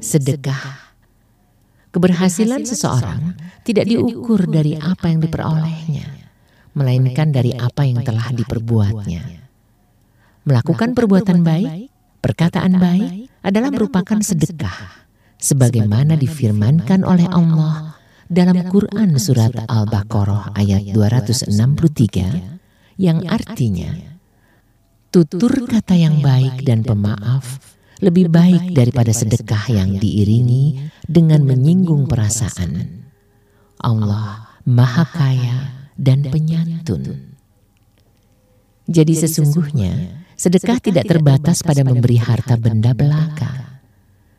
sedekah. Keberhasilan seseorang tidak diukur dari apa yang diperolehnya, melainkan dari apa yang telah diperbuatnya. Melakukan perbuatan baik, perkataan baik adalah merupakan sedekah, sebagaimana difirmankan oleh Allah dalam Quran Surat Al-Baqarah ayat 263 yang artinya, tutur kata yang baik dan pemaaf lebih baik daripada sedekah yang diiringi dengan menyinggung perasaan. Allah Maha Kaya dan Penyantun. Jadi sesungguhnya sedekah tidak terbatas pada memberi harta benda belaka.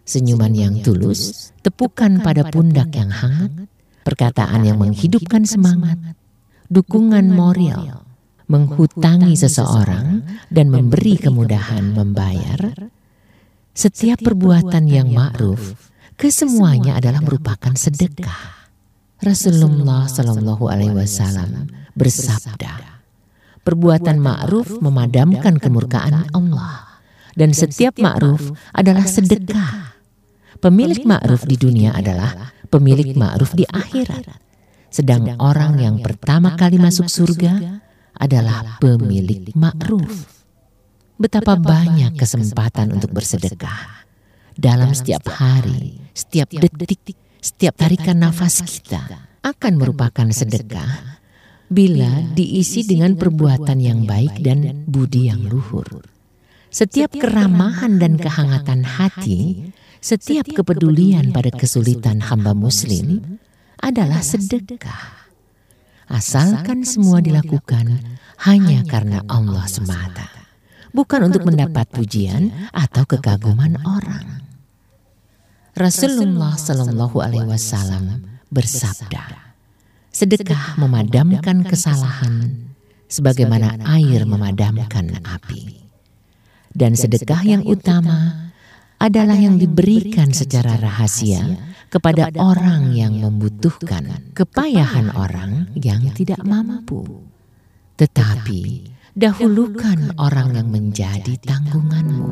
Senyuman yang tulus, tepukan pada pundak yang hangat, perkataan yang menghidupkan semangat, dukungan moral, menghutangi seseorang dan memberi kemudahan membayar, setiap perbuatan yang ma'ruf, kesemuanya adalah merupakan sedekah. Rasulullah Shallallahu Alaihi Wasallam bersabda, perbuatan ma'ruf memadamkan kemurkaan Allah, dan setiap ma'ruf adalah sedekah. Pemilik ma'ruf di dunia adalah pemilik ma'ruf di akhirat. Sedang orang yang pertama kali masuk surga adalah pemilik ma'ruf betapa banyak kesempatan untuk bersedekah. dalam setiap hari, setiap detik, setiap tarikan nafas kita akan merupakan sedekah. bila diisi dengan perbuatan yang baik dan budi yang luhur. Setiap keramahan dan kehangatan hati, setiap kepedulian pada kesulitan hamba muslim adalah sedekah. Asalkan semua dilakukan hanya karena Allah semata bukan untuk mendapat pujian atau kekaguman orang. Rasulullah Shallallahu Alaihi Wasallam bersabda, sedekah memadamkan kesalahan sebagaimana air memadamkan api. Dan sedekah yang utama adalah yang diberikan secara rahasia kepada orang yang membutuhkan kepayahan orang yang tidak mampu. Tetapi dahulukan orang yang menjadi tanggunganmu.